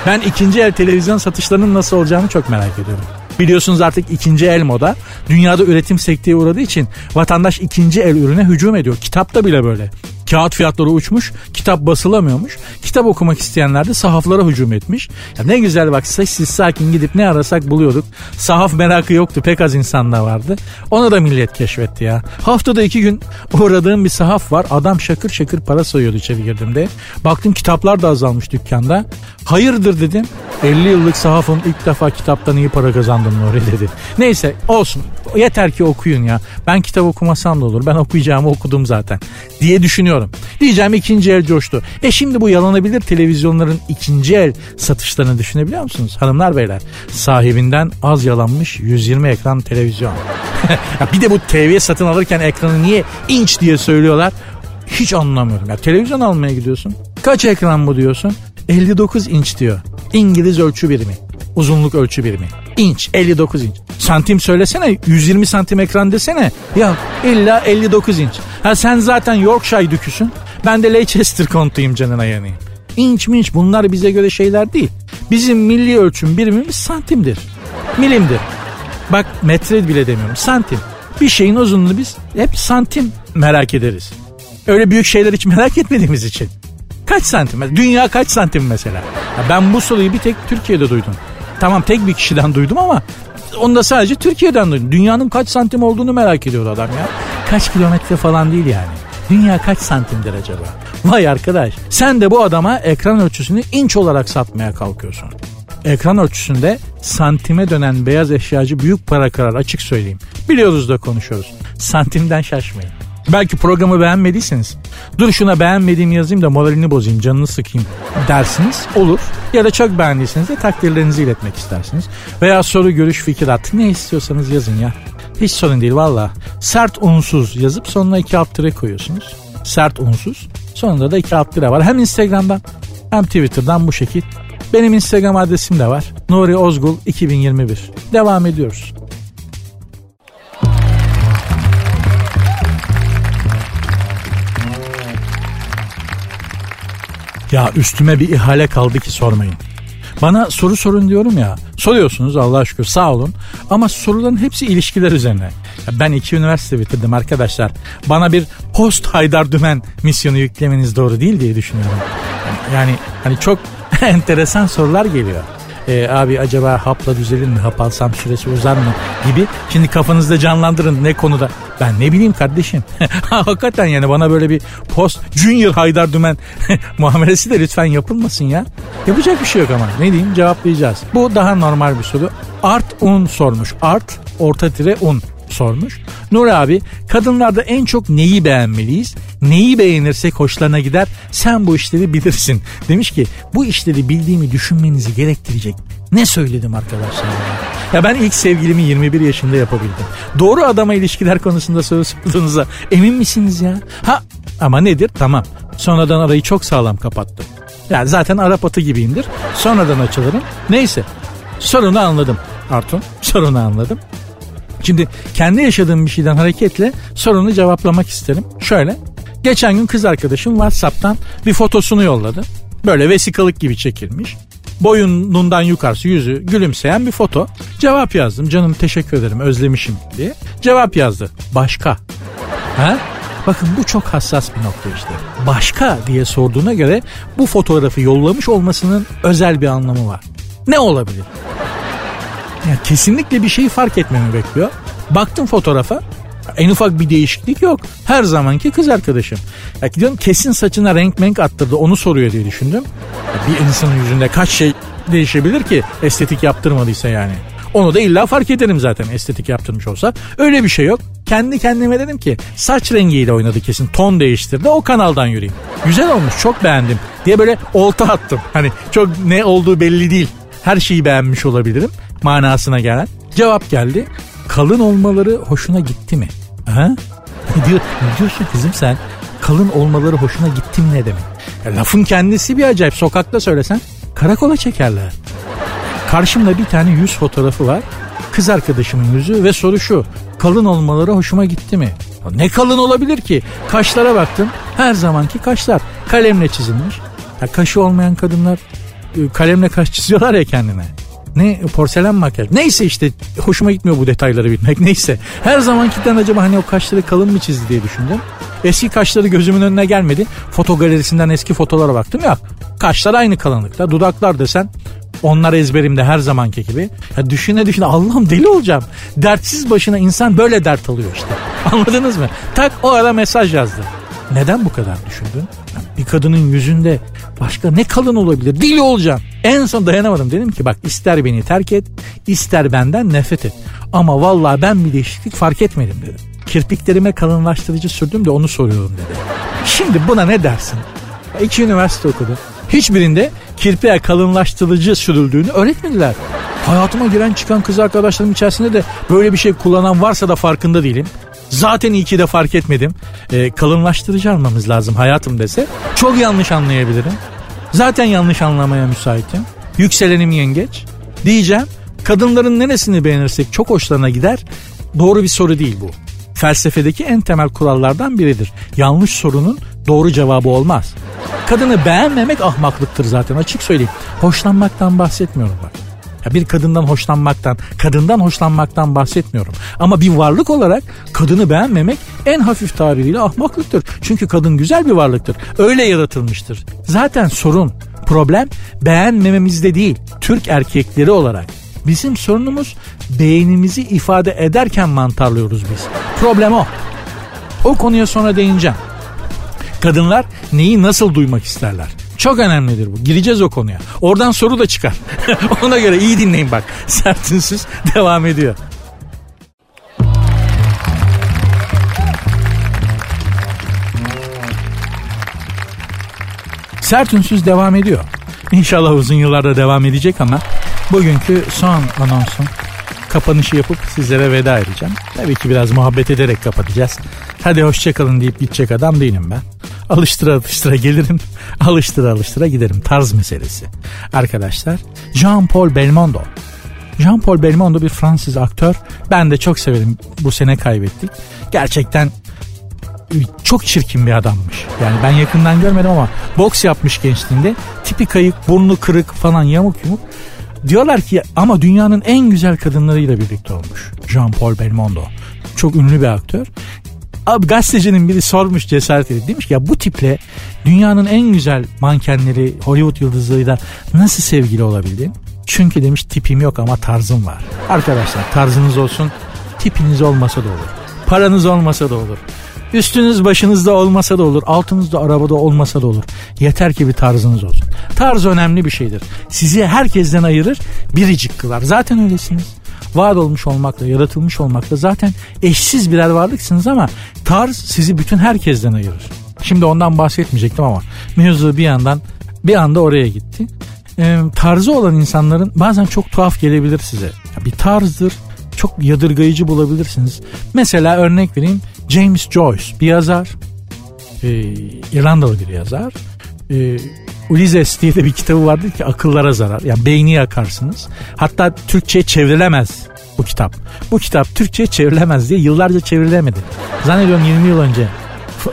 Ben ikinci el televizyon satışlarının nasıl olacağını çok merak ediyorum. Biliyorsunuz artık ikinci el moda. Dünyada üretim sekteye uğradığı için vatandaş ikinci el ürüne hücum ediyor. Kitapta bile böyle. Kağıt fiyatları uçmuş, kitap basılamıyormuş. Kitap okumak isteyenler de sahaflara hücum etmiş. Ya ne güzel bak sessiz sakin gidip ne arasak buluyorduk. Sahaf merakı yoktu pek az insanda vardı. Onu da millet keşfetti ya. Haftada iki gün uğradığım bir sahaf var. Adam şakır şakır para sayıyordu içeri girdiğimde. Baktım kitaplar da azalmış dükkanda. Hayırdır dedim. 50 yıllık sahafım ilk defa kitaptan iyi para kazandım Nuri dedi. Neyse olsun yeter ki okuyun ya. Ben kitap okumasam da olur. Ben okuyacağımı okudum zaten diye düşünüyorum. Diyeceğim ikinci el coştu. E şimdi bu yalanabilir televizyonların ikinci el satışlarını düşünebiliyor musunuz? Hanımlar beyler sahibinden az yalanmış 120 ekran televizyon. bir de bu TV satın alırken ekranı niye inç diye söylüyorlar? Hiç anlamıyorum. Ya televizyon almaya gidiyorsun. Kaç ekran bu diyorsun? 59 inç diyor. İngiliz ölçü birimi. Uzunluk ölçü birimi. İnç 59 inç. Santim söylesene 120 santim ekran desene. Ya illa 59 inç. Ha sen zaten Yorkshire düküsün. Ben de Leicester kontuyum canına yanayım. İnç minç bunlar bize göre şeyler değil. Bizim milli ölçüm birimimiz santimdir. Milimdir. Bak metre bile demiyorum santim. Bir şeyin uzunluğunu biz hep santim merak ederiz. Öyle büyük şeyler hiç merak etmediğimiz için. Kaç santim? Dünya kaç santim mesela? Ya ben bu soruyu bir tek Türkiye'de duydum. Tamam tek bir kişiden duydum ama onu da sadece Türkiye'den duydum. Dünyanın kaç santim olduğunu merak ediyor adam ya. Kaç kilometre falan değil yani. Dünya kaç santimdir acaba? Vay arkadaş sen de bu adama ekran ölçüsünü inç olarak satmaya kalkıyorsun. Ekran ölçüsünde santime dönen beyaz eşyacı büyük para kırar açık söyleyeyim. Biliyoruz da konuşuyoruz. Santimden şaşmayın. Belki programı beğenmediyseniz dur şuna beğenmediğim yazayım da moralini bozayım canını sıkayım dersiniz olur. Ya da çok beğendiyseniz de takdirlerinizi iletmek istersiniz. Veya soru görüş fikir at ne istiyorsanız yazın ya. Hiç sorun değil valla. Sert unsuz yazıp sonuna iki alt tire koyuyorsunuz. Sert unsuz. Sonunda da iki alt tire var. Hem Instagram'dan hem Twitter'dan bu şekil. Benim Instagram adresim de var. Nuri Ozgul 2021. Devam ediyoruz. Ya üstüme bir ihale kaldı ki sormayın. Bana soru sorun diyorum ya. Soruyorsunuz Allah'a şükür sağ olun. Ama soruların hepsi ilişkiler üzerine. Ya ben iki üniversite bitirdim arkadaşlar. Bana bir post Haydar Dümen misyonu yüklemeniz doğru değil diye düşünüyorum. Yani hani çok enteresan sorular geliyor. Ee, abi acaba hapla düzelir mi? Hap alsam süresi uzar mı? Gibi. Şimdi kafanızda canlandırın ne konuda. Ben ne bileyim kardeşim. Hakikaten yani bana böyle bir post Junior Haydar Dümen muamelesi de lütfen yapılmasın ya. Yapacak bir şey yok ama. Ne diyeyim cevaplayacağız. Bu daha normal bir soru. Art un sormuş. Art orta tire un sormuş. Nur abi kadınlarda en çok neyi beğenmeliyiz? Neyi beğenirsek hoşlarına gider? Sen bu işleri bilirsin. Demiş ki bu işleri bildiğimi düşünmenizi gerektirecek. Ne söyledim arkadaşlar? Ya ben ilk sevgilimi 21 yaşında yapabildim. Doğru adama ilişkiler konusunda soru sorduğunuza emin misiniz ya? Ha ama nedir? Tamam. Sonradan arayı çok sağlam kapattım. Yani zaten Arap atı gibiyimdir. Sonradan açılırım. Neyse. Sorunu anladım. Artun sorunu anladım. Şimdi kendi yaşadığım bir şeyden hareketle sorunu cevaplamak isterim. Şöyle. Geçen gün kız arkadaşım WhatsApp'tan bir fotosunu yolladı. Böyle vesikalık gibi çekilmiş. Boyunundan yukarısı yüzü gülümseyen bir foto. Cevap yazdım. Canım teşekkür ederim özlemişim diye. Cevap yazdı. Başka. Ha? Bakın bu çok hassas bir nokta işte. Başka diye sorduğuna göre bu fotoğrafı yollamış olmasının özel bir anlamı var. Ne olabilir? Ya kesinlikle bir şey fark etmemi bekliyor. Baktım fotoğrafa. En ufak bir değişiklik yok. Her zamanki kız arkadaşım. Ya diyorum kesin saçına renk menk attırdı onu soruyor diye düşündüm. Ya bir insanın yüzünde kaç şey değişebilir ki estetik yaptırmadıysa yani. Onu da illa fark ederim zaten estetik yaptırmış olsa. Öyle bir şey yok. Kendi kendime dedim ki saç rengiyle oynadı kesin. Ton değiştirdi. O kanaldan yürüyeyim. Güzel olmuş çok beğendim diye böyle olta attım. Hani çok ne olduğu belli değil. Her şeyi beğenmiş olabilirim manasına gelen. Cevap geldi. Kalın olmaları hoşuna gitti mi? Ha? Ne, diyor, ne diyorsun kızım sen? Kalın olmaları hoşuna gitti mi ne demek? Ya lafın kendisi bir acayip. Sokakta söylesen karakola çekerler. Karşımda bir tane yüz fotoğrafı var. Kız arkadaşımın yüzü ve soru şu. Kalın olmaları hoşuma gitti mi? Ne kalın olabilir ki? Kaşlara baktım. Her zamanki kaşlar. Kalemle çizilmiş. Ya kaşı olmayan kadınlar e, kalemle kaş çiziyorlar ya kendine. Ne porselen makyaj. Neyse işte hoşuma gitmiyor bu detayları bilmek. Neyse. Her zamankiden acaba hani o kaşları kalın mı çizdi diye düşündüm. Eski kaşları gözümün önüne gelmedi. Foto galerisinden eski fotolara baktım ya. Kaşlar aynı kalınlıkta. Dudaklar desen onlar ezberimde her zamanki gibi. Ya düşüne düşüne Allah'ım deli olacağım. Dertsiz başına insan böyle dert alıyor işte. Anladınız mı? Tak o ara mesaj yazdı. Neden bu kadar düşündün? bir kadının yüzünde başka ne kalın olabilir? Deli olacağım. En son dayanamadım. Dedim ki bak ister beni terk et, ister benden nefret et. Ama vallahi ben bir değişiklik fark etmedim dedim. Kirpiklerime kalınlaştırıcı sürdüm de onu soruyorum dedi. Şimdi buna ne dersin? İki üniversite okudum. Hiçbirinde kirpiğe kalınlaştırıcı sürüldüğünü öğretmediler. Hayatıma giren çıkan kız arkadaşlarım içerisinde de böyle bir şey kullanan varsa da farkında değilim. Zaten iyi ki de fark etmedim. E, kalınlaştırıcı almamız lazım hayatım dese çok yanlış anlayabilirim. Zaten yanlış anlamaya müsaitim. Yükselenim yengeç. Diyeceğim kadınların neresini beğenirsek çok hoşlarına gider. Doğru bir soru değil bu. Felsefedeki en temel kurallardan biridir. Yanlış sorunun doğru cevabı olmaz. Kadını beğenmemek ahmaklıktır zaten açık söyleyeyim. Hoşlanmaktan bahsetmiyorum bak. Ya bir kadından hoşlanmaktan, kadından hoşlanmaktan bahsetmiyorum. Ama bir varlık olarak kadını beğenmemek en hafif tabiriyle ahmaklıktır. Çünkü kadın güzel bir varlıktır. Öyle yaratılmıştır. Zaten sorun, problem beğenmememizde değil. Türk erkekleri olarak. Bizim sorunumuz beğenimizi ifade ederken mantarlıyoruz biz. Problem o. O konuya sonra değineceğim. Kadınlar neyi nasıl duymak isterler? Çok önemlidir bu. Gireceğiz o konuya. Oradan soru da çıkar. Ona göre iyi dinleyin bak. Sertinsiz devam ediyor. Sert ünsüz devam ediyor. İnşallah uzun yıllarda devam edecek ama bugünkü son anonsun kapanışı yapıp sizlere veda edeceğim. Tabii ki biraz muhabbet ederek kapatacağız. Hadi hoşçakalın deyip gidecek adam değilim ben. Alıştıra alıştıra gelirim. Alıştıra alıştıra giderim. Tarz meselesi. Arkadaşlar Jean-Paul Belmondo. Jean-Paul Belmondo bir Fransız aktör. Ben de çok severim. Bu sene kaybettik. Gerçekten çok çirkin bir adammış. Yani ben yakından görmedim ama boks yapmış gençliğinde. Tipi kayık, burnu kırık falan yamuk yumuk. Diyorlar ki ama dünyanın en güzel kadınlarıyla birlikte olmuş. Jean-Paul Belmondo. Çok ünlü bir aktör. Abi gazetecinin biri sormuş cesaret edip demiş ki ya bu tiple dünyanın en güzel mankenleri Hollywood yıldızlarıyla nasıl sevgili olabildin? Çünkü demiş tipim yok ama tarzım var. Arkadaşlar tarzınız olsun tipiniz olmasa da olur. Paranız olmasa da olur. Üstünüz başınızda olmasa da olur. Altınızda arabada olmasa da olur. Yeter ki bir tarzınız olsun. Tarz önemli bir şeydir. Sizi herkesten ayırır, biricik kılar. Zaten öylesiniz. Var olmuş olmakla, yaratılmış olmakla zaten eşsiz birer varlıksınız ama tarz sizi bütün herkesten ayırır. Şimdi ondan bahsetmeyecektim ama mevzu bir yandan bir anda oraya gitti. Ee, tarzı olan insanların bazen çok tuhaf gelebilir size. bir tarzdır, çok yadırgayıcı bulabilirsiniz. Mesela örnek vereyim James Joyce bir yazar. E, İrlandalı bir yazar. E, Ulysses diye de bir kitabı vardı ki akıllara zarar. Yani beyni yakarsınız. Hatta Türkçe'ye çevrilemez bu kitap. Bu kitap Türkçe'ye çevrilemez diye yıllarca çevrilemedi. Zannediyorum 20 yıl önce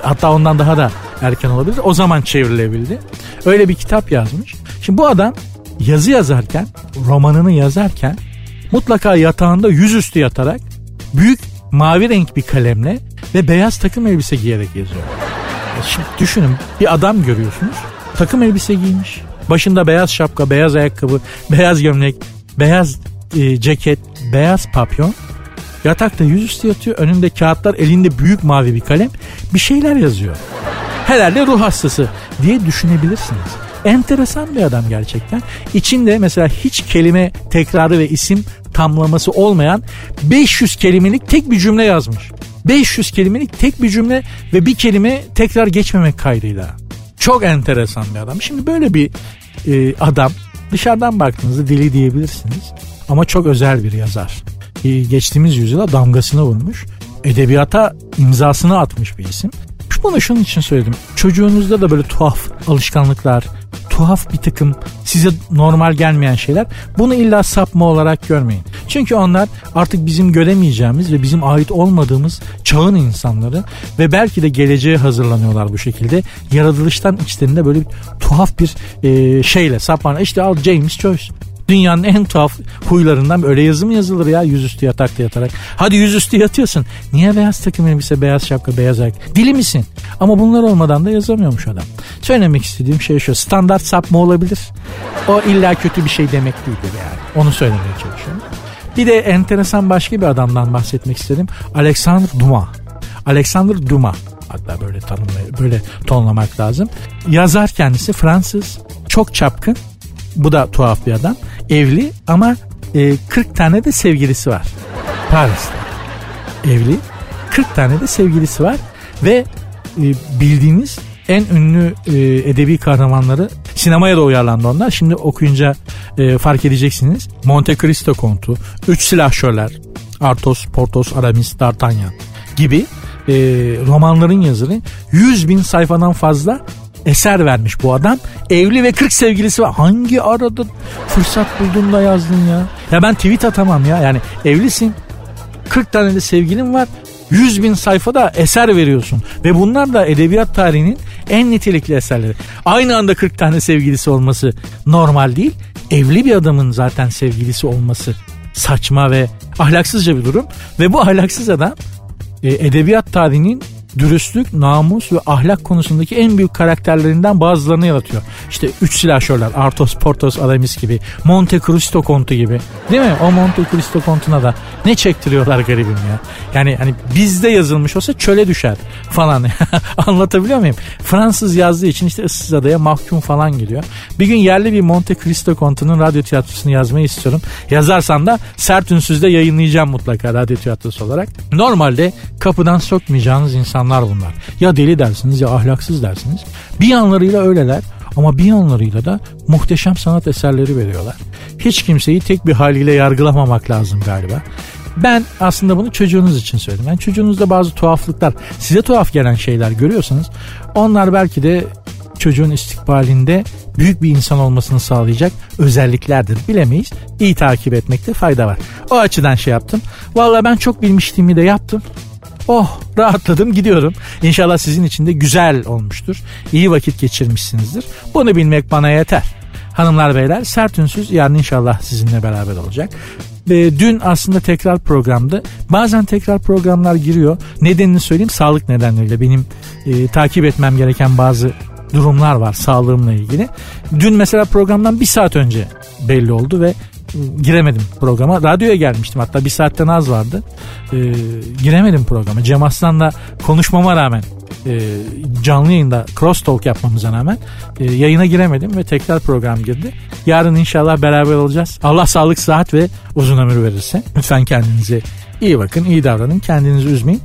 hatta ondan daha da erken olabilir. O zaman çevrilebildi. Öyle bir kitap yazmış. Şimdi bu adam yazı yazarken, romanını yazarken mutlaka yatağında yüzüstü yatarak büyük mavi renk bir kalemle ve beyaz takım elbise giyerek yazıyor. Şimdi düşünün bir adam görüyorsunuz takım elbise giymiş. Başında beyaz şapka, beyaz ayakkabı, beyaz gömlek, beyaz e, ceket, beyaz papyon. Yatakta yüzüstü yatıyor. Önünde kağıtlar, elinde büyük mavi bir kalem. Bir şeyler yazıyor. Herhalde ruh hastası diye düşünebilirsiniz. Enteresan bir adam gerçekten. İçinde mesela hiç kelime tekrarı ve isim tamlaması olmayan 500 kelimelik tek bir cümle yazmış. 500 kelimelik tek bir cümle ve bir kelime tekrar geçmemek kaydıyla. Çok enteresan bir adam. Şimdi böyle bir e, adam dışarıdan baktığınızda deli diyebilirsiniz. Ama çok özel bir yazar. E, geçtiğimiz yüzyıla damgasını vurmuş. Edebiyata imzasını atmış bir isim. Bunu şunun için söyledim. Çocuğunuzda da böyle tuhaf alışkanlıklar, tuhaf bir takım size normal gelmeyen şeyler bunu illa sapma olarak görmeyin. Çünkü onlar artık bizim göremeyeceğimiz ve bizim ait olmadığımız çağın insanları ve belki de geleceğe hazırlanıyorlar bu şekilde. Yaratılıştan içlerinde böyle bir tuhaf bir e, şeyle sapma. İşte al James Joyce. Dünyanın en tuhaf huylarından öyle yazı mı yazılır ya yüzüstü yatakta yatarak. Hadi yüzüstü yatıyorsun. Niye beyaz takım elbise, beyaz şapka, beyaz ayak? Dili misin? Ama bunlar olmadan da yazamıyormuş adam. Söylemek istediğim şey şu. Standart sapma olabilir. O illa kötü bir şey demek değildir yani. Onu söylemeye çalışıyorum. Bir de enteresan başka bir adamdan bahsetmek istedim. Alexander Dumas. Alexander Dumas hatta böyle tanımlay böyle tonlamak lazım. Yazar kendisi Fransız, çok çapkın bu da tuhaf bir adam. Evli ama e, 40 tane de sevgilisi var. Paris'te. Evli. 40 tane de sevgilisi var. Ve e, bildiğiniz en ünlü e, edebi kahramanları sinemaya da uyarlandı onlar. Şimdi okuyunca e, fark edeceksiniz. Monte Cristo kontu, Üç Silahşörler, Arthos, Portos, Aramis, D'Artagnan gibi e, romanların yazarı 100 bin sayfadan fazla eser vermiş bu adam. Evli ve 40 sevgilisi var. Hangi arada fırsat buldun da yazdın ya? Ya ben tweet atamam ya. Yani evlisin. 40 tane de sevgilin var. 100 bin sayfada eser veriyorsun. Ve bunlar da edebiyat tarihinin en nitelikli eserleri. Aynı anda 40 tane sevgilisi olması normal değil. Evli bir adamın zaten sevgilisi olması saçma ve ahlaksızca bir durum. Ve bu ahlaksız adam e, edebiyat tarihinin dürüstlük, namus ve ahlak konusundaki en büyük karakterlerinden bazılarını yaratıyor. İşte üç silahşörler, Arthos, Portos, Aramis gibi, Monte Cristo kontu gibi. Değil mi? O Monte Cristo kontuna da ne çektiriyorlar garibim ya. Yani hani bizde yazılmış olsa çöle düşer falan. Anlatabiliyor muyum? Fransız yazdığı için işte ıssız adaya mahkum falan geliyor. Bir gün yerli bir Monte Cristo kontunun radyo tiyatrosunu yazmayı istiyorum. Yazarsam da sert ünsüzde yayınlayacağım mutlaka radyo tiyatrosu olarak. Normalde kapıdan sokmayacağınız insan insanlar bunlar. Ya deli dersiniz ya ahlaksız dersiniz. Bir yanlarıyla öyleler ama bir yanlarıyla da muhteşem sanat eserleri veriyorlar. Hiç kimseyi tek bir haliyle yargılamamak lazım galiba. Ben aslında bunu çocuğunuz için söyledim. Yani çocuğunuzda bazı tuhaflıklar, size tuhaf gelen şeyler görüyorsanız onlar belki de çocuğun istikbalinde büyük bir insan olmasını sağlayacak özelliklerdir. Bilemeyiz. İyi takip etmekte fayda var. O açıdan şey yaptım. Valla ben çok bilmişliğimi de yaptım. Oh rahatladım gidiyorum. İnşallah sizin için de güzel olmuştur. İyi vakit geçirmişsinizdir. Bunu bilmek bana yeter. Hanımlar beyler sert ünsüz yarın inşallah sizinle beraber olacak. Ve dün aslında tekrar programdı. Bazen tekrar programlar giriyor. Nedenini söyleyeyim sağlık nedenleriyle. Benim e, takip etmem gereken bazı durumlar var sağlığımla ilgili. Dün mesela programdan bir saat önce belli oldu ve giremedim programa. Radyoya gelmiştim hatta bir saatten az vardı. E, giremedim programa. Cem Aslan'la konuşmama rağmen e, canlı yayında cross talk yapmamıza rağmen e, yayına giremedim ve tekrar program girdi. Yarın inşallah beraber olacağız. Allah sağlık, sıhhat ve uzun ömür verirse. Lütfen kendinize iyi bakın, iyi davranın, kendinizi üzmeyin.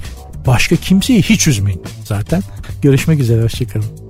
Başka kimseyi hiç üzmeyin zaten. Görüşmek üzere, hoşçakalın.